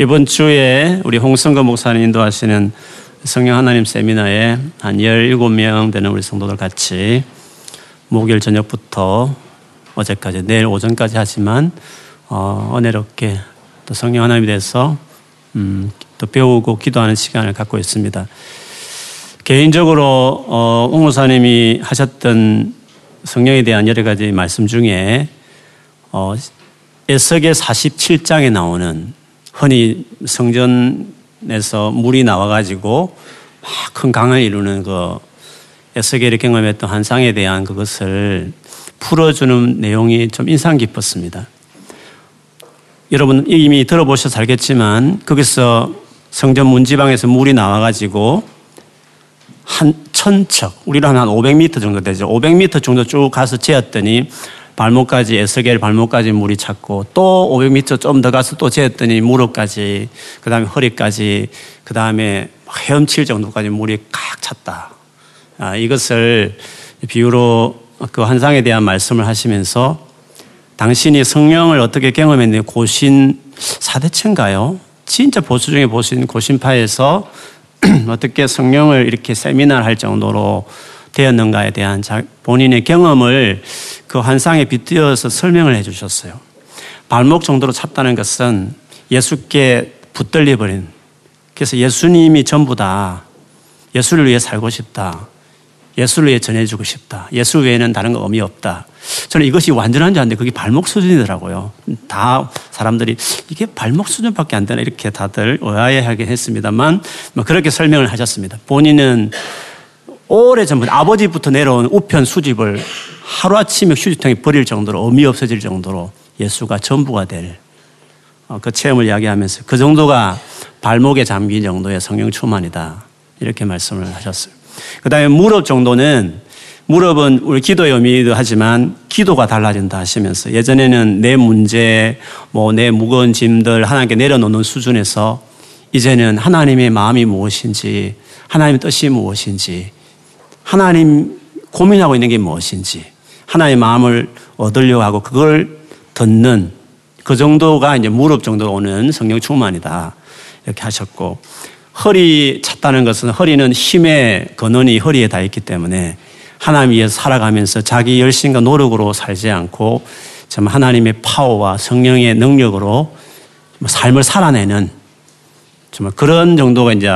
이번 주에 우리 홍성거 목사님 인도하시는 성령 하나님 세미나에 한 17명 되는 우리 성도들 같이 목요일 저녁부터 어제까지 내일 오전까지 하지만 어, 은혜롭게 또 성령 하나님에 대해서 음, 또 배우고 기도하는 시간을 갖고 있습니다. 개인적으로 어, 홍 목사님이 하셨던 성령에 대한 여러 가지 말씀 중에 어, 에스겔 47장에 나오는 흔히 성전에서 물이 나와가지고 막 큰 강을 이루는 그 에스겔이 경험했던 환상에 대한 그것을 풀어주는 내용이 좀 인상 깊었습니다. 여러분 이미 들어보셔서 알겠지만 거기서 성전 문지방에서 물이 나와가지고 한 천척, 우리로 하면 한 500m 정도 되죠. 500m 정도 쭉 가서 재었더니 발목까지 에스겔 발목까지 물이 찼고 또 500m 좀 더 가서 또 재었더니 무릎까지 그다음에 허리까지 그다음에 헤엄칠 정도까지 물이 칵 찼다. 아, 이것을 비유로 그 환상에 대한 말씀을 하시면서 당신이 성령을 어떻게 경험했는지 고신 사대체인가요? 진짜 보수 중에 보신 고신파에서 어떻게 성령을 이렇게 세미나를 할 정도로 되었는가에 대한 본인의 경험을 그 환상에 빗대어서 설명을 해 주셨어요. 발목 정도로 찼다는 것은 예수께 붙들려 버린 그래서 예수님이 전부다. 예수를 위해 살고 싶다. 예수를 위해 전해주고 싶다. 예수 외에는 다른 거 의미 없다. 저는 이것이 완전한 줄 알았는데 그게 발목 수준이더라고요. 다 사람들이 이게 발목 수준밖에 안 되나 이렇게 다들 의아해하긴 했습니다만 뭐 그렇게 설명을 하셨습니다. 본인은 오래 전부터 아버지부터 내려온 우편 수집을 하루아침에 휴지통에 버릴 정도로 의미 없어질 정도로 예수가 전부가 될그 어, 체험을 이야기하면서 그 정도가 발목에 잠긴 정도의 성령 충만이다. 이렇게 말씀을 하셨어요. 그 다음에 무릎 정도는 무릎은 우리 기도의 의미도 하지만 기도가 달라진다 하시면서 예전에는 내 문제, 뭐 내 무거운 짐들 하나님께 내려놓는 수준에서 이제는 하나님의 마음이 무엇인지, 하나님의 뜻이 무엇인지, 하나님 고민하고 있는 게 무엇인지, 하나님의 마음을 얻으려고 하고 그걸 듣는 그 정도가 이제 무릎 정도 오는 성령 충만이다. 이렇게 하셨고, 허리 찼다는 것은 허리는 힘의 근원이 허리에 다 있기 때문에 하나님 위해서 살아가면서 자기 열심과 노력으로 살지 않고 참 하나님의 파워와 성령의 능력으로 삶을 살아내는 정말 그런 정도가 이제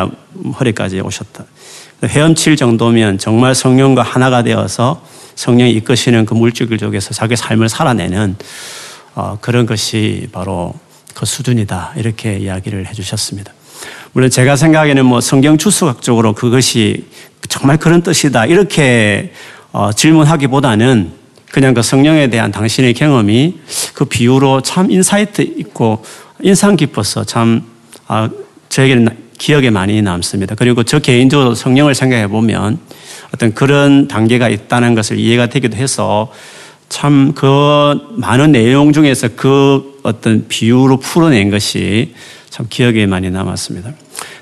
허리까지 오셨다. 헤엄칠 정도면 정말 성령과 하나가 되어서 성령이 이끄시는 그 물질 속에서 자기 삶을 살아내는 어, 그런 것이 바로 그 수준이다. 이렇게 이야기를 해주셨습니다. 물론 제가 생각에는 뭐 성경 추수학적으로 그것이 정말 그런 뜻이다. 이렇게 어, 질문하기보다는 그냥 그 성령에 대한 당신의 경험이 그 비유로 참 insight 있고 인상 깊어서 참 아, 저에게는 기억에 많이 남습니다. 그리고 저 개인적으로 성령을 생각해 보면 어떤 그런 단계가 있다는 것을 이해가 되기도 해서 참 그 많은 내용 중에서 그 어떤 비유로 풀어낸 것이 참 기억에 많이 남았습니다.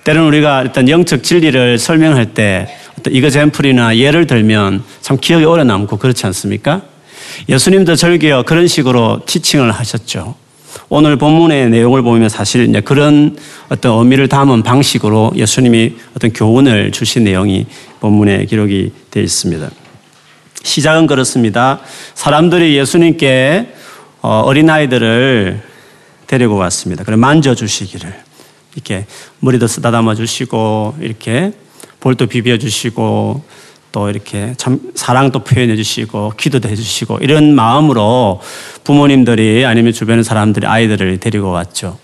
때로는 우리가 일단 영적 진리를 설명할 때 어떤 이거젠플이나 예를 들면 참 기억에 오래 남고 그렇지 않습니까? 예수님도 절기어 그런 식으로 티칭을 하셨죠. 오늘 본문의 내용을 보면 사실 이제 그런 어떤 의미를 담은 방식으로 예수님이 어떤 교훈을 주신 내용이 본문에 기록이 되어 있습니다. 시작은 그렇습니다. 사람들이 예수님께 어, 어린아이들을 데리고 왔습니다. 그래 만져주시기를 이렇게 머리도 쓰다듬어 주시고 이렇게 볼도 비벼 주시고 또 이렇게 참 사랑도 표현해 주시고 기도도 해 주시고 이런 마음으로 부모님들이 아니면 주변의 사람들이 아이들을 데리고 왔죠.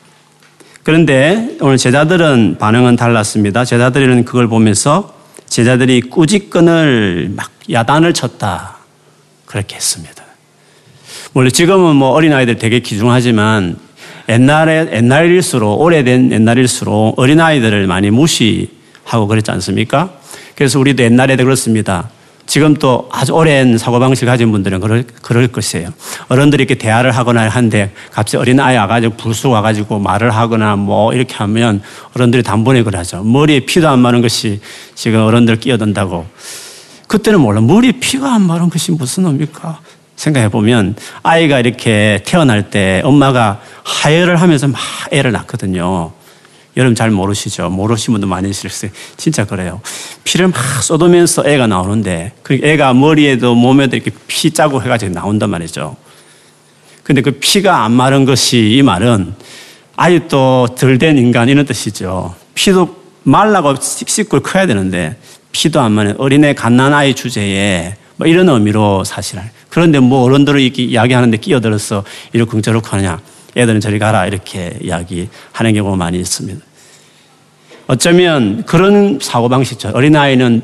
그런데 오늘 제자들은 반응은 달랐습니다. 제자들은 그걸 보면서 제자들이 꾸짖건을 막 야단을 쳤다. 그렇게 했습니다. 원래 지금은 뭐 어린아이들 되게 귀중하지만 옛날에, 옛날일수록, 오래된 옛날일수록 어린아이들을 많이 무시하고 그랬지 않습니까? 그래서 우리도 옛날에도 그렇습니다. 지금 또 아주 오랜 사고방식 가진 분들은 그럴, 그럴 것이에요. 어른들이 이렇게 대화를 하거나 하는데 갑자기 어린아이 와가지고 불쑥 와가지고 말을 하거나 뭐 이렇게 하면 어른들이 단번에 그러죠. 머리에 피도 안 마른 것이 지금 어른들 끼어든다고. 그때는 몰라. 머리에 피가 안 마른 것이 무슨 의미입니까? 생각해 보면 아이가 이렇게 태어날 때 엄마가 하혈을 하면서 막 애를 낳거든요. 여러분 잘 모르시죠? 모르시는 분도 많이 있으세요. 진짜 그래요. 피를 막 쏟으면서 애가 나오는데 그 애가 머리에도 몸에도 이렇게 피 짜고 해가지고 나온단 말이죠. 근데 그 피가 안 마른 것이 이 말은 아직도 덜 된 인간 이런 뜻이죠. 피도 말라고 씻고 커야 되는데 피도 안 마는 어린애 갓난아이 주제에 뭐 이런 의미로 사실 그런데 뭐 어른들을 이렇게 이야기하는데 끼어들어서 이렇게 저렇게 하느냐. 애들은 저리 가라. 이렇게 이야기하는 경우가 많이 있습니다. 어쩌면 그런 사고방식죠. 어린아이는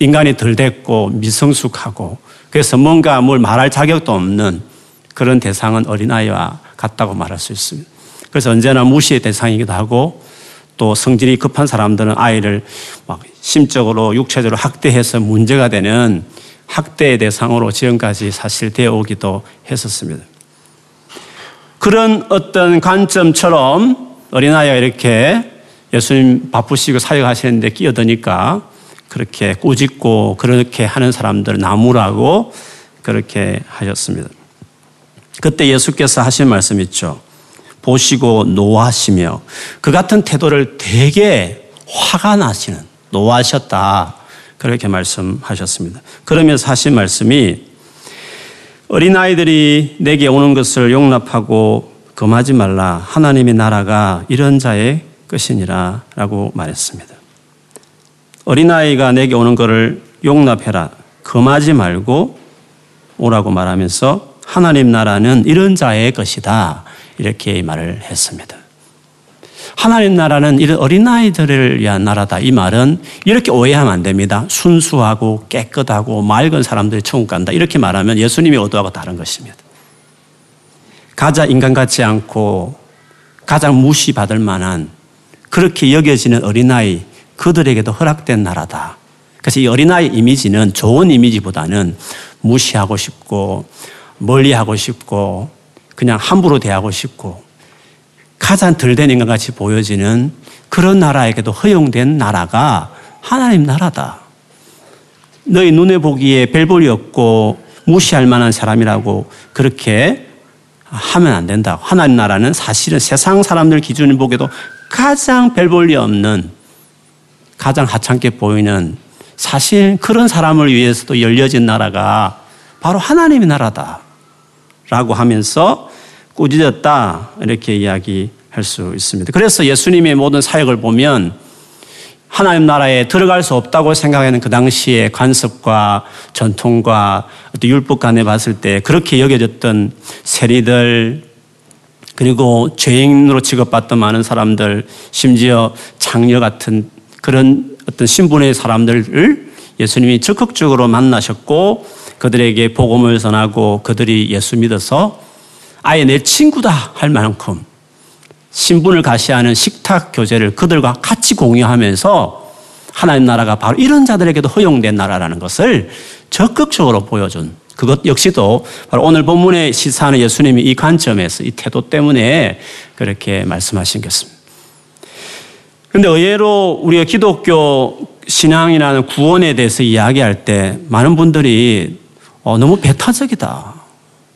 인간이 덜 됐고 미성숙하고 그래서 뭔가 뭘 말할 자격도 없는 그런 대상은 어린아이와 같다고 말할 수 있습니다. 그래서 언제나 무시의 대상이기도 하고 또 성질이 급한 사람들은 아이를 막 심적으로 육체적으로 학대해서 문제가 되는 학대의 대상으로 지금까지 사실 되어 오기도 했었습니다. 그런 어떤 관점처럼 어린아이가 이렇게 예수님 바쁘시고 사역하시는데 끼어드니까 그렇게 꾸짖고 그렇게 하는 사람들 나무라고 그렇게 하셨습니다. 그때 예수께서 하신 말씀 있죠. 보시고 노하시며 그 같은 태도를 되게 화가 나시는 노하셨다. 그렇게 말씀하셨습니다. 그러면서 하신 말씀이 어린아이들이 내게 오는 것을 용납하고 금하지 말라. 하나님의 나라가 이런 자의 것이니라 라고 말했습니다. 어린아이가 내게 오는 것을 용납해라. 금하지 말고 오라고 말하면서 하나님 나라는 이런 자의 것이다. 이렇게 말을 했습니다. 하나님 나라는 이런 어린아이들을 위한 나라다. 이 말은 이렇게 오해하면 안 됩니다. 순수하고 깨끗하고 맑은 사람들이 천국 간다. 이렇게 말하면 예수님의 의도하고 다른 것입니다. 가장 인간 같지 않고 가장 무시받을 만한 그렇게 여겨지는 어린아이 그들에게도 허락된 나라다. 그래서 이 어린아이 이미지는 좋은 이미지보다는 무시하고 싶고 멀리하고 싶고 그냥 함부로 대하고 싶고 가장 덜된 인간 같이 보여지는 그런 나라에게도 허용된 나라가 하나님 나라다. 너희 눈에 보기에 별볼이 없고 무시할 만한 사람이라고 그렇게 하면 안 된다. 하나님 나라는 사실은 세상 사람들 기준을 보기에도 가장 별볼이 없는 가장 하찮게 보이는 사실 그런 사람을 위해서도 열려진 나라가 바로 하나님의 나라다. 라고 하면서 꾸짖었다. 이렇게 이야기할 수 있습니다. 그래서 예수님의 모든 사역을 보면 하나님 나라에 들어갈 수 없다고 생각하는 그 당시의 관습과 전통과 어떤 율법 간에 봤을 때 그렇게 여겨졌던 세리들 그리고 죄인으로 취급받던 많은 사람들 심지어 장녀 같은 그런 어떤 신분의 사람들을 예수님이 적극적으로 만나셨고 그들에게 복음을 전하고 그들이 예수 믿어서 아예 내 친구다 할 만큼 신분을 가시하는 식탁 교제를 그들과 같이 공유하면서 하나님 나라가 바로 이런 자들에게도 허용된 나라라는 것을 적극적으로 보여준 그것 역시도 바로 오늘 본문에 시사하는 예수님이 이 관점에서 이 태도 때문에 그렇게 말씀하신 것입니다. 그런데 의외로 우리가 기독교 신앙이라는 구원에 대해서 이야기할 때 많은 분들이 어, 너무 배타적이다.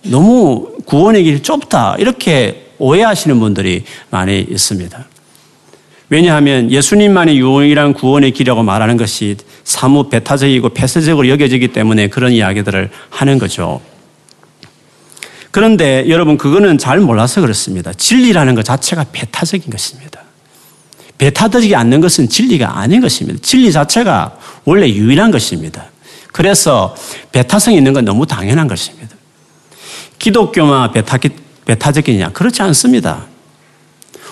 너무 구원의 길이 좁다. 이렇게 오해하시는 분들이 많이 있습니다. 왜냐하면 예수님만이 유일한 구원의 길이라고 말하는 것이 사무 배타적이고 폐쇄적으로 여겨지기 때문에 그런 이야기들을 하는 거죠. 그런데 여러분 그거는 잘 몰라서 그렇습니다. 진리라는 것 자체가 배타적인 것입니다. 배타되지 않는 것은 진리가 아닌 것입니다. 진리 자체가 원래 유일한 것입니다. 그래서 배타성이 있는 건 너무 당연한 것입니다. 기독교만 배타, 배타적이냐? 그렇지 않습니다.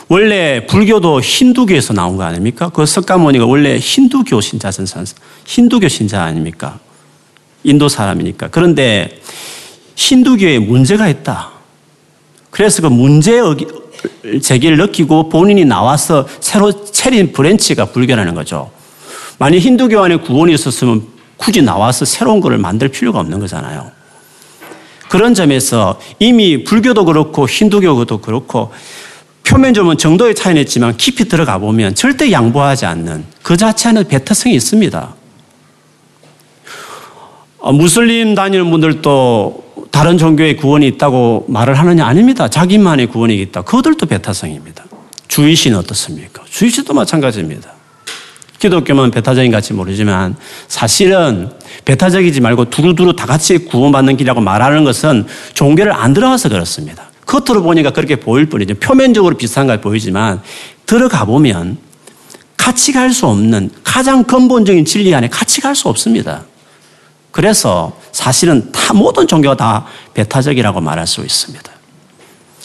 원래 불교도 힌두교에서 나온 거 아닙니까? 그 석가모니가 원래 힌두교 신자 전산, 힌두교 신자 아닙니까? 인도 사람이니까. 그런데 힌두교에 문제가 있다. 그래서 그 문제 제기를 느끼고 본인이 나와서 새로 차린 branch가 불교라는 거죠. 만약 힌두교 안에 구원이 있었으면 굳이 나와서 새로운 것을 만들 필요가 없는 거잖아요. 그런 점에서 이미 불교도 그렇고 힌두교도 그렇고 표면적으로 정도의 차이는 있지만 깊이 들어가 보면 절대 양보하지 않는 그 자체는 배타성이 있습니다. 어, 무슬림 다니는 분들도 다른 종교의 구원이 있다고 말을 하느냐 아닙니다. 자기만의 구원이 있다. 그들도 배타성입니다. 주의시는 어떻습니까? 주의시도 마찬가지입니다. 기독교만 배타적인 같이 모르지만 사실은 배타적이지 말고 두루두루 다 같이 구원받는 길이라고 말하는 것은 종교를 안 들어가서 그렇습니다. 겉으로 보니까 그렇게 보일 뿐이죠. 표면적으로 비슷한 걸 보이지만 들어가 보면 같이 갈 수 없는 가장 근본적인 진리 안에 같이 갈 수 없습니다. 그래서 사실은 다 모든 종교가 다 배타적이라고 말할 수 있습니다.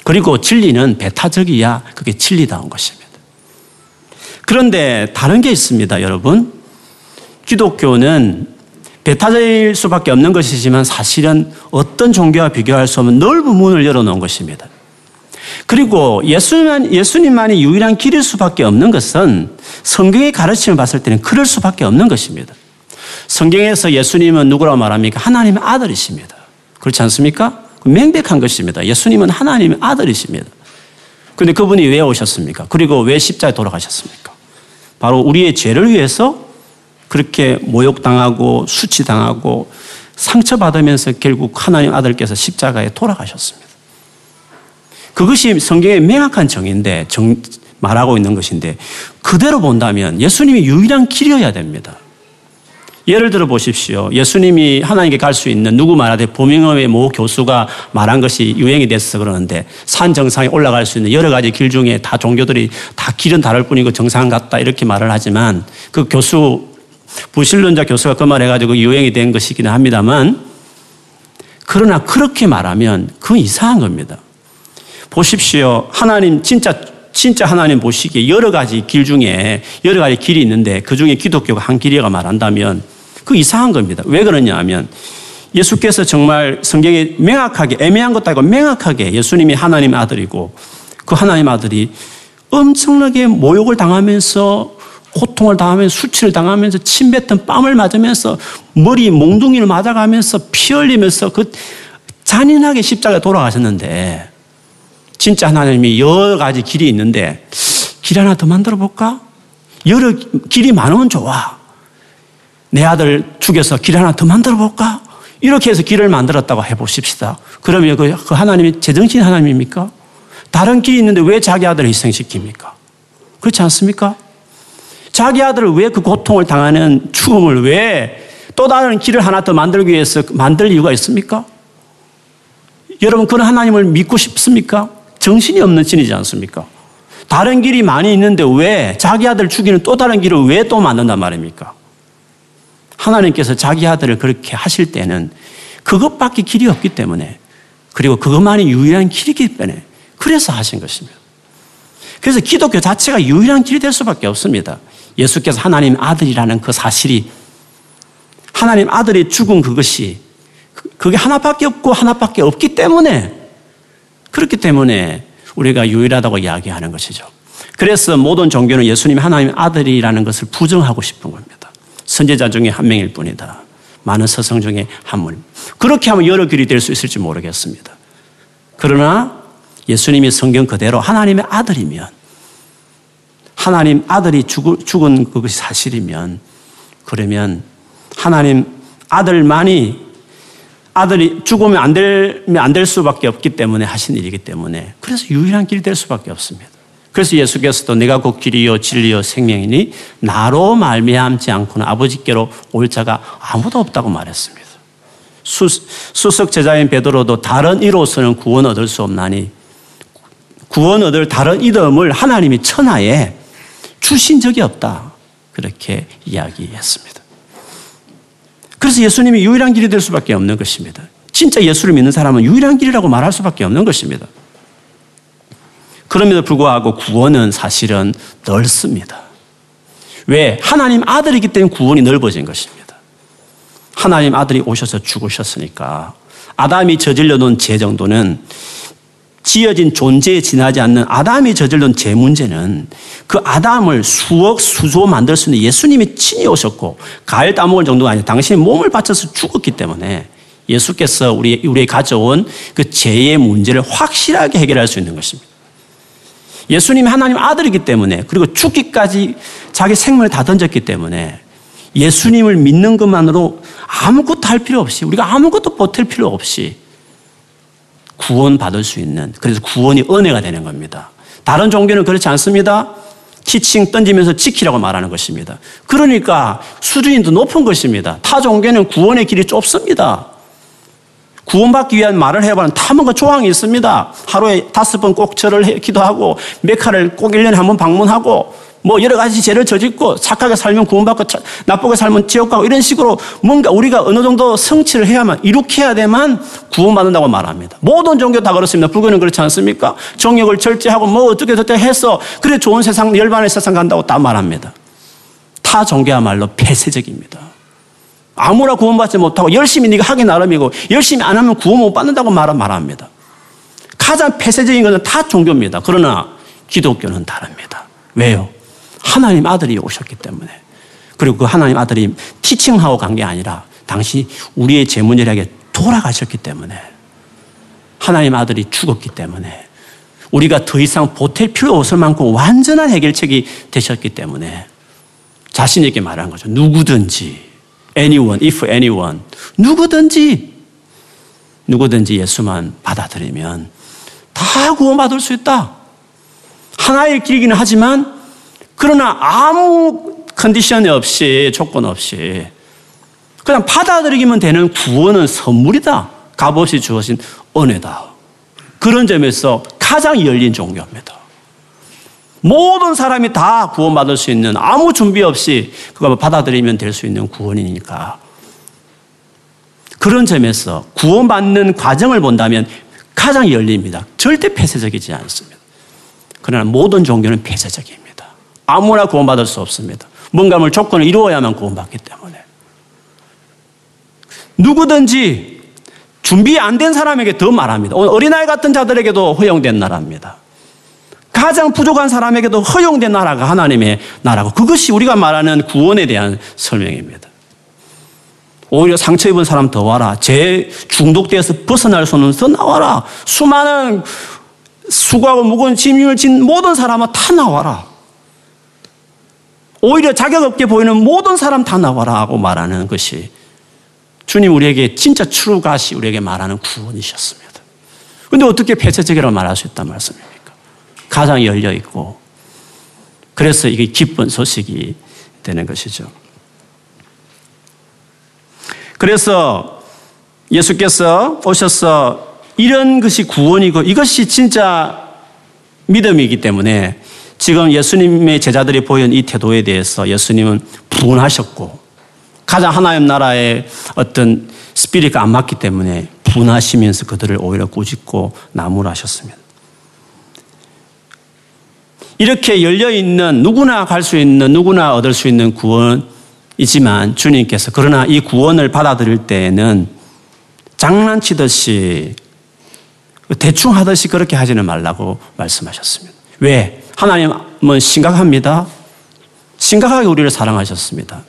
그리고 진리는 배타적이야 그게 진리다운 것입니다. 그런데 다른 게 있습니다, 여러분. 기독교는 배타적일 수밖에 없는 것이지만 사실은 어떤 종교와 비교할 수 없는 넓은 문을 열어놓은 것입니다. 그리고 예수님, 예수님만이 유일한 길일 수밖에 없는 것은 성경의 가르침을 봤을 때는 그럴 수밖에 없는 것입니다. 성경에서 예수님은 누구라고 말합니까? 하나님의 아들이십니다. 그렇지 않습니까? 명백한 것입니다. 예수님은 하나님의 아들이십니다. 그런데 그분이 왜 오셨습니까? 그리고 왜 십자에 돌아가셨습니까? 바로 우리의 죄를 위해서 그렇게 모욕당하고 수치당하고 상처받으면서 결국 하나님 아들께서 십자가에 돌아가셨습니다. 그것이 성경의 명확한 정인데, 정, 말하고 있는 것인데, 그대로 본다면 예수님이 유일한 길이어야 됩니다. 예를 들어 보십시오. 예수님이 하나님께 갈 수 있는 누구 말하되 보밍엄의 모 교수가 말한 것이 유행이 됐어 그러는데 산 정상에 올라갈 수 있는 여러 가지 길 중에 다 종교들이 다 길은 다를 뿐이고 정상 같다 이렇게 말을 하지만 그 교수 부실론자 교수가 그 말해가지고 유행이 된 것이기는 합니다만 그러나 그렇게 말하면 그건 이상한 겁니다. 보십시오. 하나님 진짜 진짜 하나님 보시기에 여러 가지 길 중에 여러 가지 길이 있는데 그 중에 기독교가 한 길이가 말한다면 그 이상한 겁니다. 왜 그러냐 하면 예수께서 정말 성경에 명확하게 애매한 것도 아니고 명확하게 예수님이 하나님 아들이고 그 하나님 아들이 엄청나게 모욕을 당하면서 고통을 당하면서 수치를 당하면서 침뱉은 뺨을 맞으면서 머리 몽둥이를 맞아가면서 피 흘리면서 그 잔인하게 십자가에 돌아가셨는데 진짜 하나님이 여러 가지 길이 있는데 길 하나 더 만들어 볼까? 여러 길이 많으면 좋아. 내 아들 죽여서 길 하나 더 만들어 볼까? 이렇게 해서 길을 만들었다고 해보십시다. 그러면 그, 그 하나님이 제정신 하나님입니까? 다른 길이 있는데 왜 자기 아들을 희생시킵니까? 그렇지 않습니까? 자기 아들을 왜 그 고통을 당하는 죽음을 왜 또 다른 길을 하나 더 만들기 위해서 만들 이유가 있습니까? 여러분, 그런 하나님을 믿고 싶습니까? 정신이 없는 신이지 않습니까? 다른 길이 많이 있는데 왜 자기 아들 죽이는 또 다른 길을 왜 또 만든단 말입니까? 하나님께서 자기 아들을 그렇게 하실 때는 그것밖에 길이 없기 때문에 그리고 그것만이 유일한 길이기 때문에 그래서 하신 것입니다. 그래서 기독교 자체가 유일한 길이 될 수밖에 없습니다. 예수께서 하나님 아들이라는 그 사실이 하나님 아들이 죽은 그것이 그게 하나밖에 없고 하나밖에 없기 때문에 그렇기 때문에 우리가 유일하다고 이야기하는 것이죠. 그래서 모든 종교는 예수님이 하나님 아들이라는 것을 부정하고 싶은 겁니다. 선제자 중에 한 명일 뿐이다. 많은 서성 중에 한 분. 그렇게 하면 여러 길이 될 수 있을지 모르겠습니다. 그러나 예수님이 성경 그대로 하나님의 아들이면 하나님 아들이 죽은 그것이 사실이면 그러면 하나님 아들만이 아들이 죽으면 안 되면 안 될 수밖에 없기 때문에 하신 일이기 때문에 그래서 유일한 길이 될 수밖에 없습니다. 그래서 예수께서도 내가 곧 길이요 진리요 생명이니 나로 말미암지 않고는 아버지께로 올 자가 아무도 없다고 말했습니다. 수, 수석 제자인 베드로도 다른 이로서는 구원 얻을 수 없나니 구원 얻을 다른 이름을 하나님이 천하에 주신 적이 없다. 그렇게 이야기했습니다. 그래서 예수님이 유일한 길이 될 수밖에 없는 것입니다. 진짜 예수를 믿는 사람은 유일한 길이라고 말할 수밖에 없는 것입니다. 그럼에도 불구하고 구원은 사실은 넓습니다. 왜? 하나님 아들이기 때문에 구원이 넓어진 것입니다. 하나님 아들이 오셔서 죽으셨으니까 아담이 저질러 놓은 죄 정도는 지어진 존재에 지나지 않는 아담이 저질른 죄 문제는 그 아담을 수억 수조 만들 수 있는 예수님이 친히 오셨고 가을 따먹을 정도가 아니라 당신이 몸을 바쳐서 죽었기 때문에 예수께서 우리 우리에 가져온 그 죄의 문제를 확실하게 해결할 수 있는 것입니다. 예수님이 하나님 아들이기 때문에 그리고 죽기까지 자기 생명을 다 던졌기 때문에 예수님을 믿는 것만으로 아무것도 할 필요 없이 우리가 아무것도 버틸 필요 없이 구원받을 수 있는 그래서 구원이 은혜가 되는 겁니다. 다른 종교는 그렇지 않습니다. 티칭 던지면서 지키라고 말하는 것입니다. 그러니까 수준이 더 높은 것입니다. 타 종교는 구원의 길이 좁습니다. 구원받기 위한 말을 해봐는 탐험과 조항이 있습니다. 하루에 다섯 번 꼭 절을 기도하고 메카를 꼭 1년에 한 번 방문하고 뭐 여러 가지 죄를 저짓고 착하게 살면 구원받고 나쁘게 살면 지옥 가고 이런 식으로 뭔가 우리가 어느 정도 성취를 해야만 이렇게 해야 되만 구원받는다고 말합니다. 모든 종교 다 그렇습니다. 불교는 그렇지 않습니까? 정욕을 절제하고 뭐 어떻게 어떻게 해서 그래 좋은 세상 열반의 세상 간다고 다 말합니다. 타 종교야말로 폐쇄적입니다. 아무나 구원받지 못하고 열심히 네가 하기 나름이고 열심히 안 하면 구원 못 받는다고 말합니다. 가장 폐쇄적인 것은 타 종교입니다. 그러나 기독교는 다릅니다. 왜요? 하나님 아들이 오셨기 때문에. 그리고 그 하나님 아들이 티칭하고 간 게 아니라 당시 우리의 재문이라게 돌아가셨기 때문에. 하나님 아들이 죽었기 때문에. 우리가 더 이상 보탤 필요 없을 만큼 완전한 해결책이 되셨기 때문에 자신에게 말한 거죠. 누구든지, anyone, if anyone, 누구든지, 누구든지 예수만 받아들이면 다 구원받을 수 있다. 하나의 길이기는 하지만 그러나 아무 컨디션이 없이 조건 없이 그냥 받아들이기만 되는 구원은 선물이다. 값없이 주어진 은혜다. 그런 점에서 가장 열린 종교입니다. 모든 사람이 다 구원받을 수 있는 아무 준비 없이 그걸 받아들이면 될 수 있는 구원이니까. 그런 점에서 구원받는 과정을 본다면 가장 열립니다. 절대 폐쇄적이지 않습니다. 그러나 모든 종교는 폐쇄적입니다. 아무나 구원받을 수 없습니다. 뭔가 뭘 조건을 이루어야만 구원받기 때문에. 누구든지 준비 안 된 사람에게 더 말합니다. 어린아이 같은 자들에게도 허용된 나라입니다. 가장 부족한 사람에게도 허용된 나라가 하나님의 나라고 그것이 우리가 말하는 구원에 대한 설명입니다. 오히려 상처 입은 사람 더 와라. 죄 중독되어서 벗어날 수 없는 더 나와라. 수많은 수고하고 무거운 짐을 진 모든 사람은 다 나와라. 오히려 자격 없게 보이는 모든 사람 다 나와라 하고 말하는 것이 주님 우리에게 진짜 추루가시 우리에게 말하는 구원이셨습니다. 근데 어떻게 폐쇄적이라고 말할 수 있단 말씀입니까? 가장 열려 있고 그래서 이게 기쁜 소식이 되는 것이죠. 그래서 예수께서 오셔서 이런 것이 구원이고 이것이 진짜 믿음이기 때문에 지금 예수님의 제자들이 보인 이 태도에 대해서 예수님은 분하셨고 가장 하나님 나라의 어떤 스피릿가 안 맞기 때문에 분하시면서 그들을 오히려 꾸짖고 나무라셨습니다. 이렇게 열려있는 누구나 갈 수 있는 누구나 얻을 수 있는 구원이지만 주님께서 그러나 이 구원을 받아들일 때에는 장난치듯이 대충 하듯이 그렇게 하지는 말라고 말씀하셨습니다. 왜? 하나님은 심각합니다. 심각하게 우리를 사랑하셨습니다.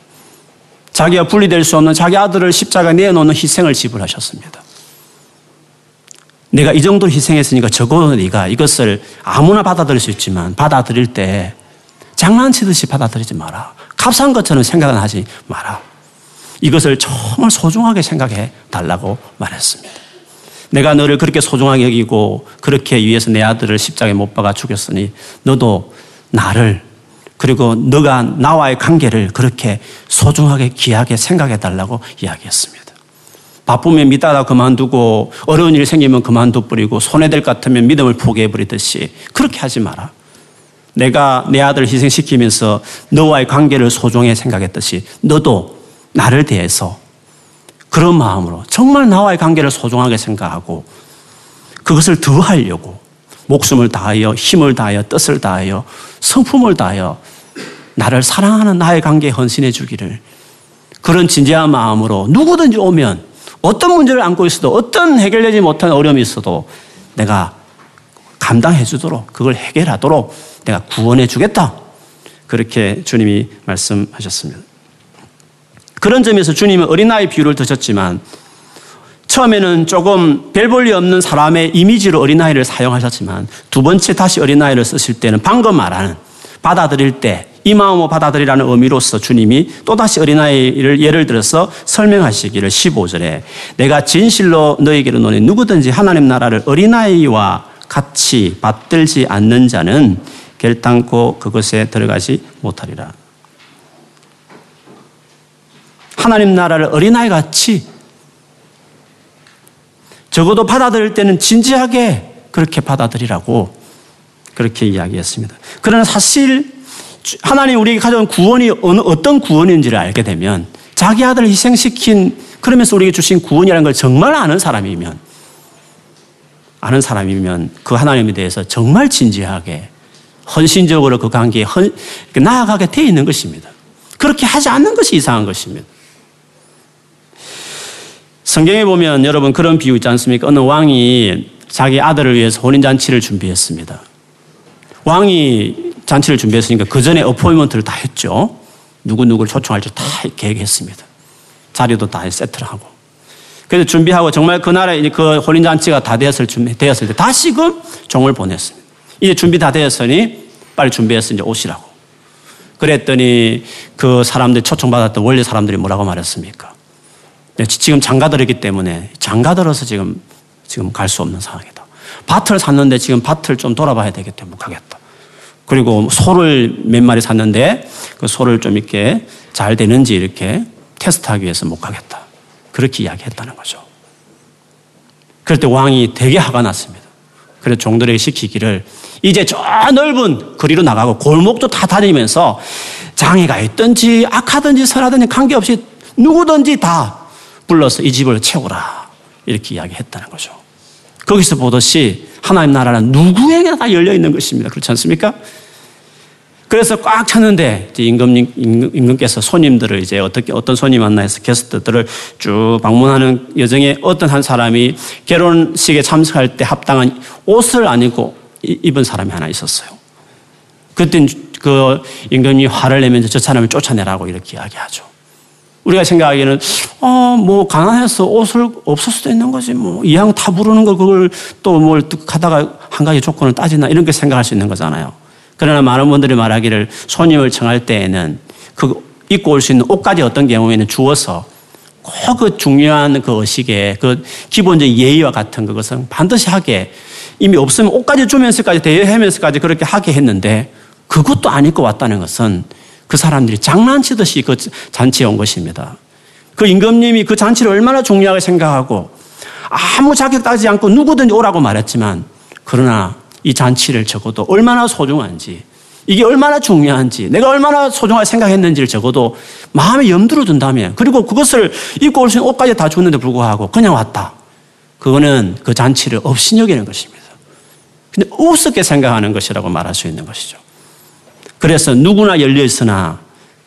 자기와 분리될 수 없는 자기 아들을 십자가에 내놓는 희생을 지불하셨습니다. 내가 이 정도 희생했으니까 적어도 네가 이것을 아무나 받아들일 수 있지만 받아들일 때 장난치듯이 받아들이지 마라. 값싼 것처럼 생각은 하지 마라. 이것을 정말 소중하게 생각해 달라고 말했습니다. 내가 너를 그렇게 소중하게 여기고 그렇게 위해서 내 아들을 십자가에 못 박아 죽였으니 너도 나를 그리고 너가 나와의 관계를 그렇게 소중하게 귀하게 생각해 달라고 이야기했습니다. 바쁘면 믿다가 그만두고 어려운 일 생기면 그만둬 버리고 손해될 것 같으면 믿음을 포기해 버리듯이 그렇게 하지 마라. 내가 내 아들을 희생시키면서 너와의 관계를 소중히 생각했듯이 너도 나를 대해서 그런 마음으로 정말 나와의 관계를 소중하게 생각하고 그것을 더 하려고 목숨을 다하여 힘을 다하여 뜻을 다하여 성품을 다하여 나를 사랑하는 나의 관계에 헌신해 주기를 그런 진지한 마음으로 누구든지 오면 어떤 문제를 안고 있어도 어떤 해결되지 못한 어려움이 있어도 내가 감당해 주도록 그걸 해결하도록 내가 구원해 주겠다. 그렇게 주님이 말씀하셨습니다. 그런 점에서 주님은 어린아이 비유를 드셨지만 처음에는 조금 별 볼일 없는 사람의 이미지로 어린아이를 사용하셨지만 두 번째 다시 어린아이를 쓰실 때는 방금 말하는 받아들일 때 이 마음으로 받아들이라는 의미로서 주님이 또다시 어린아이를 예를 들어서 설명하시기를 15절에 내가 진실로 너에게로 노니 누구든지 하나님 나라를 어린아이와 같이 받들지 않는 자는 결단코 그것에 들어가지 못하리라. 하나님 나라를 어린아이 같이 적어도 받아들일 때는 진지하게 그렇게 받아들이라고 그렇게 이야기했습니다. 그러나 사실 하나님 우리에게 가져온 구원이 어느, 어떤 구원인지를 알게 되면 자기 아들을 희생시킨 그러면서 우리에게 주신 구원이라는 걸 정말 아는 사람이면 아는 사람이면 그 하나님에 대해서 정말 진지하게 헌신적으로 그 관계에 헌, 나아가게 돼 있는 것입니다. 그렇게 하지 않는 것이 이상한 것입니다. 성경에 보면 여러분 그런 비유 있지 않습니까? 어느 왕이 자기 아들을 위해서 혼인잔치를 준비했습니다. 왕이 잔치를 준비했으니까 그 전에 어포인먼트를 다 했죠. 누구누구를 초청할지 다 계획했습니다. 자리도 다 세트를 하고. 그래서 준비하고 정말 그날에 그 혼인잔치가 다 되었을, 되었을 때 다시금 종을 보냈습니다. 이제 준비 다 되었으니 빨리 준비해서 이제 오시라고. 그랬더니 그 사람들 초청받았던 원래 사람들이 뭐라고 말했습니까? 네, 지금 장가들었기 때문에 장가들어서 지금 지금 갈 수 없는 상황이다. 밭을 샀는데 지금 밭을 좀 돌아봐야 되기 때문에 못 가겠다. 그리고 소를 몇 마리 샀는데 그 소를 좀 이렇게 잘 되는지 이렇게 테스트하기 위해서 못 가겠다. 그렇게 이야기했다는 거죠. 그럴 때 왕이 되게 화가 났습니다. 그래서 종들에게 시키기를 이제 저 넓은 거리로 나가고 골목도 다 다니면서 장애가 있든지 악하든지 선하든지 관계없이 누구든지 다 불러서 이 집을 채우라. 이렇게 이야기했다는 거죠. 거기서 보듯이 하나님 나라는 누구에게나 다 열려 있는 것입니다. 그렇지 않습니까? 그래서 꽉 찼는데 임금님, 임금 께서 손님들을 이제 어떻게 어떤 손님 만나 해서 게스트들을 쭉 방문하는 여정에 어떤 한 사람이 결혼식에 참석할 때 합당한 옷을 안 입고 입은 사람이 하나 있었어요. 그때 그 임금이 화를 내면서 저 사람을 쫓아내라고 이렇게 이야기하죠. 우리가 생각하기에는 어 뭐 가난해서 옷을 없을 수도 있는 거지 뭐 이왕 다 부르는 거 그걸 또 뭘 하다가 한 가지 조건을 따지나 이런 게 생각할 수 있는 거잖아요. 그러나 많은 분들이 말하기를 손님을 청할 때에는 그 입고 올 수 있는 옷까지 어떤 경우에는 주어서 꼭 그 중요한 그 의식에 그 기본적인 예의와 같은 그것은 반드시 하게 이미 없으면 옷까지 주면서까지 대여하면서까지 그렇게 하게 했는데 그것도 안 입고 왔다는 것은 그 사람들이 장난치듯이 그 잔치에 온 것입니다. 그 임금님이 그 잔치를 얼마나 중요하게 생각하고 아무 자격 따지 않고 누구든지 오라고 말했지만 그러나 이 잔치를 적어도 얼마나 소중한지 이게 얼마나 중요한지 내가 얼마나 소중하게 생각했는지를 적어도 마음에 염두를 둔다면 그리고 그것을 입고 올 수 있는 옷까지 다 줬는데 불구하고 그냥 왔다. 그거는 그 잔치를 없이 여기는 것입니다. 근데 우습게 생각하는 것이라고 말할 수 있는 것이죠. 그래서 누구나 열려 있으나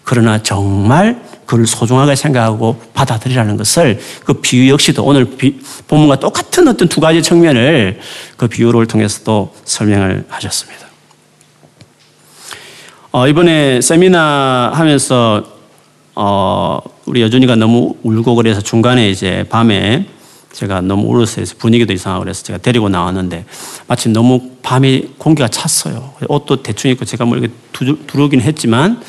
그러나 정말 그를 소중하게 생각하고 받아들이라는 것을 그 비유 역시도 오늘 비, 본문과 똑같은 어떤 두 가지 측면을 그 비유를 통해서도 설명을 하셨습니다. 어, 이번에 세미나 하면서 어, 우리 여준이가 너무 울고 그래서 중간에 이제 밤에 제가 너무 울어서 해서 분위기도 이상하고 그래서 제가 데리고 나왔는데 마침 너무 밤이 공기가 찼어요. 옷도 대충 입고 제가 뭐 이렇게 두르긴 했지만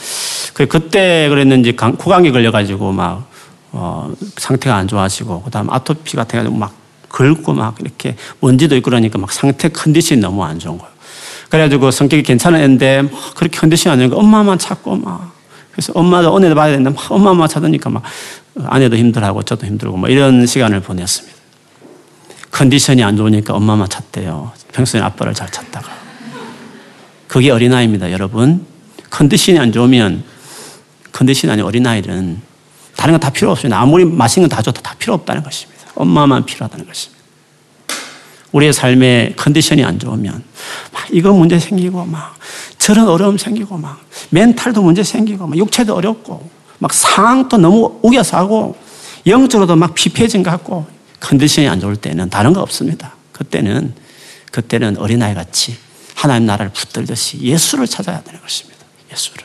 그때 그랬는지 코감기 걸려가지고 막 어, 상태가 안 좋아지고 그다음 아토피 같은 게 막 긁고 막 이렇게 먼지도 있고 그러니까 막 상태 컨디션이 너무 안 좋은 거예요. 그래가지고 성격이 괜찮은 애인데 막 그렇게 컨디션이 안 좋으니까 엄마만 찾고 막 그래서 엄마도 은혜도 받아야 되는데 막 엄마만 찾으니까 막 아내도 힘들하고 저도 힘들고 뭐 이런 시간을 보냈습니다. 컨디션이 안 좋으니까 엄마만 찾대요. 평소에 아빠를 잘 찾다가. 그게 어린아이입니다, 여러분. 컨디션이 안 좋으면, 컨디션이 아닌 어린아이는 다른 건 다 필요 없습니다. 아무리 맛있는 거다 줘도 다 필요 없다는 것입니다. 엄마만 필요하다는 것입니다. 우리의 삶의 컨디션이 안 좋으면, 막 이거 문제 생기고, 막 저런 어려움 생기고, 막 멘탈도 문제 생기고, 막 육체도 어렵고, 막 상황도 너무 우겨서 하고, 영적으로도 막 피폐해진 것 같고, 컨디션이 안 좋을 때는 다른 거 없습니다. 그때는, 그때는 어린아이 같이 하나님 나라를 붙들듯이 예수를 찾아야 되는 것입니다. 예수를.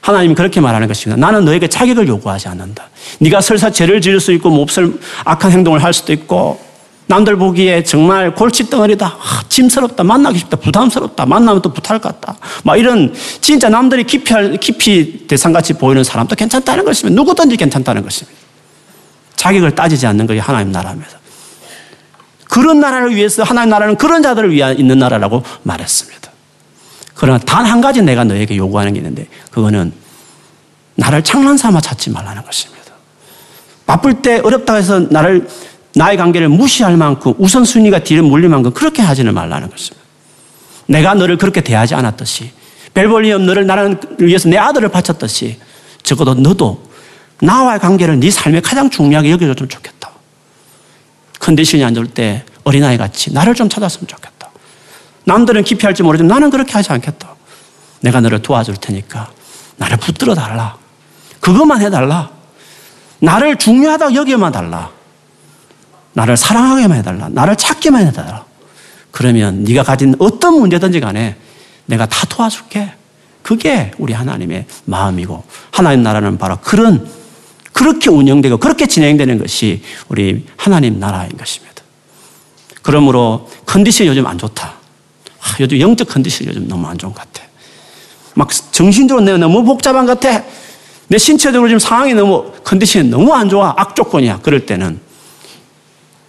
하나님이 그렇게 말하는 것입니다. 나는 너에게 자격을 요구하지 않는다. 네가 설사 죄를 지을 수 있고 몹쓸 악한 행동을 할 수도 있고 남들 보기에 정말 골칫덩어리다. 아, 짐스럽다. 만나기 쉽다. 부담스럽다. 만나면 또 부탈 같다. 막 이런 진짜 남들이 깊이, 깊이 대상같이 보이는 사람도 괜찮다는 것입니다. 누구든지 괜찮다는 것입니다. 자격을 따지지 않는 것이 하나님 나라입니다. 그런 나라를 위해서 하나님 나라는 그런 자들을 위해 있는 나라라고 말했습니다. 그러나 단 한 가지 내가 너에게 요구하는 게 있는데 그거는 나를 장난 삼아 찾지 말라는 것입니다. 바쁠 때 어렵다고 해서 나를 나의 관계를 무시할 만큼 우선순위가 뒤를 몰릴 만큼 그렇게 하지는 말라는 것입니다. 내가 너를 그렇게 대하지 않았듯이 벨볼리엄 너를 나를 위해서 내 아들을 바쳤듯이 적어도 너도 나와의 관계를 네 삶에 가장 중요하게 여겨줬으면 좋겠다. 컨디션이 안 좋을 때 어린아이 같이 나를 좀 찾았으면 좋겠다. 남들은 깊이 할지 모르지만 나는 그렇게 하지 않겠다. 내가 너를 도와줄 테니까 나를 붙들어 달라. 그것만 해달라. 나를 중요하다고 여기만 달라. 나를 사랑하게만 해달라. 나를 찾기만 해달라. 그러면 네가 가진 어떤 문제든지 간에 내가 다 도와줄게. 그게 우리 하나님의 마음이고 하나님 나라는 바로 그런 그렇게 운영되고 그렇게 진행되는 것이 우리 하나님 나라인 것입니다. 그러므로 컨디션이 요즘 안 좋다. 아, 요즘 영적 컨디션이 요즘 너무 안 좋은 것 같아. 막 정신적으로 내가 너무 복잡한 것 같아. 내 신체적으로 지금 상황이 너무 컨디션이 너무 안 좋아. 악조건이야. 그럴 때는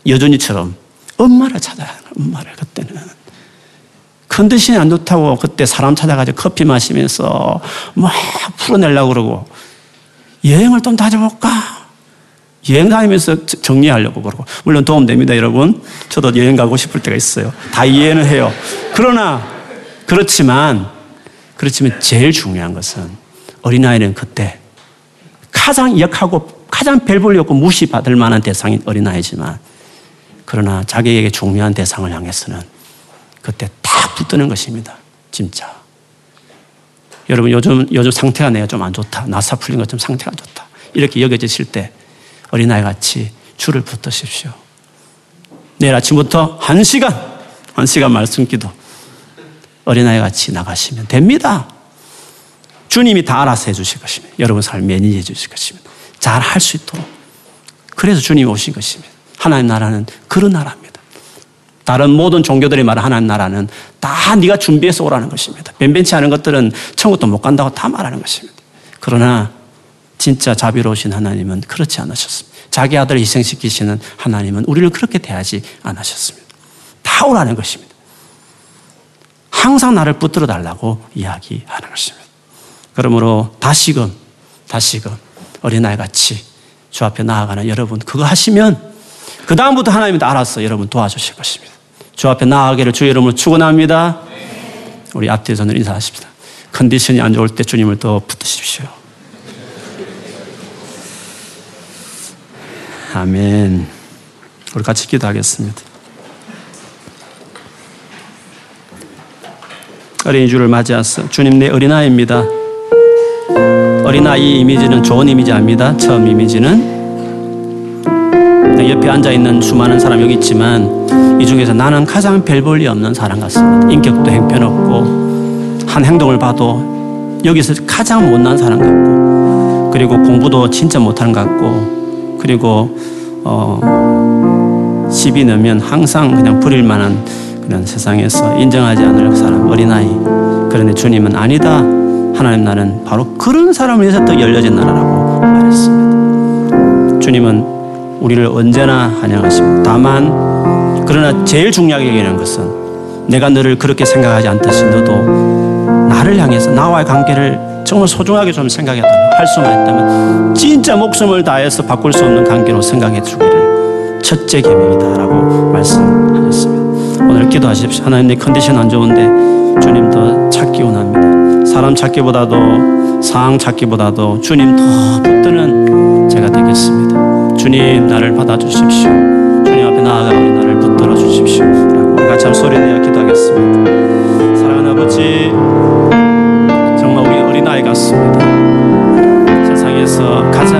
여전히처럼 엄마를 찾아야 하는 엄마를 그때는 컨디션이 안 좋다고 그때 사람 찾아가지고 커피 마시면서 막 풀어내려고 그러고 여행을 좀 다녀볼까? 여행 다니면서 정리하려고 그러고 물론 도움됩니다 여러분 저도 여행 가고 싶을 때가 있어요 다 이해는 해요 그러나 그렇지만 그렇지만 제일 중요한 것은 어린아이는 그때 가장 역하고 가장 별 볼일 없고 무시받을 만한 대상인 어린아이지만 그러나 자기에게 중요한 대상을 향해서는 그때 딱 붙드는 것입니다. 진짜. 여러분 요즘 요즘 상태가 내가 좀 안 좋다. 나사 풀린 것좀 상태가 안 좋다. 이렇게 여겨지실 때 어린아이 같이 줄을 붙드십시오. 내일 아침부터 한 시간, 한 시간 말씀 기도 어린아이 같이 나가시면 됩니다. 주님이 다 알아서 해주실 것입니다. 여러분 삶 매니해 주실 것입니다. 잘 할 수 있도록. 그래서 주님이 오신 것입니다. 하나님 나라는 그런 나라입니다. 다른 모든 종교들이 말하는 나라는 다 네가 준비해서 오라는 것입니다. 변변치 않은 것들은 천국도 못 간다고 다 말하는 것입니다. 그러나 진짜 자비로우신 하나님은 그렇지 않으셨습니다. 자기 아들을 희생시키시는 하나님은 우리를 그렇게 대하지 않으셨습니다. 다 오라는 것입니다. 항상 나를 붙들어 달라고 이야기하는 것입니다. 그러므로 다시금, 다시금 어린아이 같이 주 앞에 나아가는 여러분, 그거 하시면 그 다음부터 하나님이 알아서 여러분 도와주실 것입니다. 주 앞에 나아가기를 주의 이름으로 축원합니다. 우리 앞뒤에서는 인사하십시다. 컨디션이 안 좋을 때 주님을 더 붙드십시오. 아멘. 우리 같이 기도하겠습니다. 어린이 주를 맞이해서 주님 내 어린아이입니다. 어린아이 이미지는 좋은 이미지 아닙니다. 처음 이미지는 옆에 앉아있는 수많은 사람 여기 있지만 이 중에서 나는 가장 별 볼일 없는 사람 같습니다. 인격도 행편없고 한 행동을 봐도 여기서 가장 못난 사람 같고 그리고 공부도 진짜 못하는 것 같고 그리고 어 시비 넣으면 항상 그냥 부릴 만한 그런 세상에서 인정하지 않을 사람 어린아이. 그런데 주님은 아니다. 하나님 나는 바로 그런 사람을 위해서 또 열려진 나라라고 말했습니다. 주님은 우리를 언제나 환영하십니다. 다만 그러나 제일 중요하게 여기는 것은 내가 너를 그렇게 생각하지 않듯이 너도 나를 향해서 나와의 관계를 정말 소중하게 좀 생각해달라 할 수만 있다면 진짜 목숨을 다해서 바꿀 수 없는 관계로 생각해 주기를 첫째 계명이다라고 말씀하셨습니다. 오늘 기도하십시오. 하나님 내 컨디션 안 좋은데 주님 더 찾기 원합니다. 사람 찾기보다도 상황 찾기보다도 주님 더 붙드는 제가 되겠습니다. 주님 나를 받아주십시오. 주님 앞에 나아가 우리 나를 붙들어 주십시오. 우리 같이 한 소리 내어 기도하겠습니다. 사랑하는 아버지 정말 우리 어린아이 같습니다. 세상에서 가장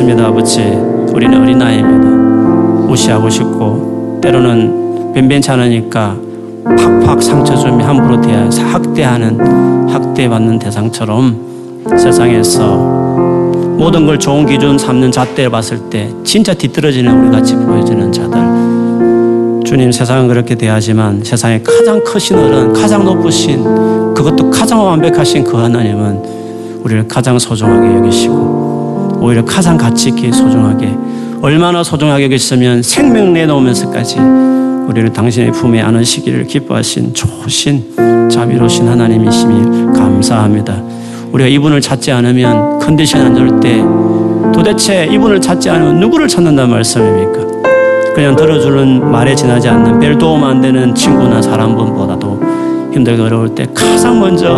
그렇습니다 아버지. 우리는 어린아이입니다. 무시하고 싶고 때로는 변변찮으니까 팍팍 상처 주며 함부로 대하 학대하는 학대받는 대상처럼 세상에서 모든 걸 좋은 기준 삼는 잣대를 봤을 때 진짜 뒤떨어지는 우리 같이 보여지는 자들. 주님 세상은 그렇게 대하지만 세상에 가장 크신 어른 가장 높으신 그것도 가장 완벽하신 그 하나님은 우리를 가장 소중하게 여기시고 오히려 가장 가치 있게 소중하게 얼마나 소중하게 여기시면 생명 내놓으면서까지 우리를 당신의 품에 안으시기를 기뻐하신 좋으신 자비로우신 하나님이심을 감사합니다. 우리가 이분을 찾지 않으면 컨디션 안 좋을 때 도대체 이분을 찾지 않으면 누구를 찾는다는 말씀입니까? 그냥 들어주는 말에 지나지 않는 별 도움 안 되는 친구나 사람분보다도 힘들고 어려울 때 가장 먼저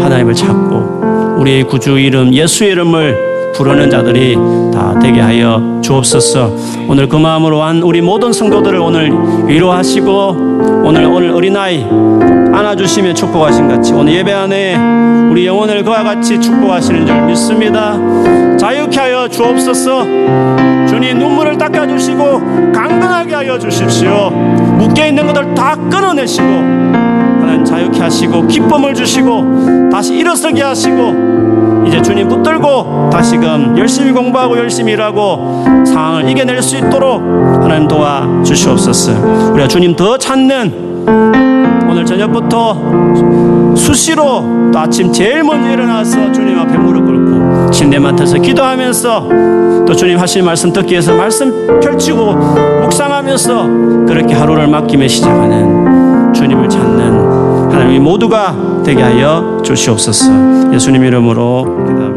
하나님을 찾고 우리의 구주 이름 예수의 이름을 부르는 자들이 다 되게 하여 주옵소서. 오늘 그 마음으로 한 우리 모든 성도들을 오늘 위로하시고 오늘 오늘 어린아이 안아주시며 축복하신 같이 오늘 예배 안에 우리 영혼을 그와 같이 축복하시는 줄 믿습니다. 자유케 하여 주옵소서. 주님 눈물을 닦아주시고 강건하게 하여 주십시오. 묶여 있는 것들 다 끊어내시고 하나님 자유케 하시고 기쁨을 주시고 다시 일어서게 하시고 이제 주님 붙들고 다시금 열심히 공부하고 열심히 일하고 상황을 이겨낼 수 있도록 하나님 도와 주시옵소서. 우리가 주님 더 찾는 오늘 저녁부터 수시로 또 아침 제일 먼저 일어나서 주님 앞에 무릎 꿇고 침대 맡아서 기도하면서 또 주님 하신 말씀 듣기 위해서 말씀 펼치고 묵상하면서 그렇게 하루를 맡기며 시작하는 주님을 찾는 하나님 모두가 되게 하여 주시옵소서. 예수님 이름으로.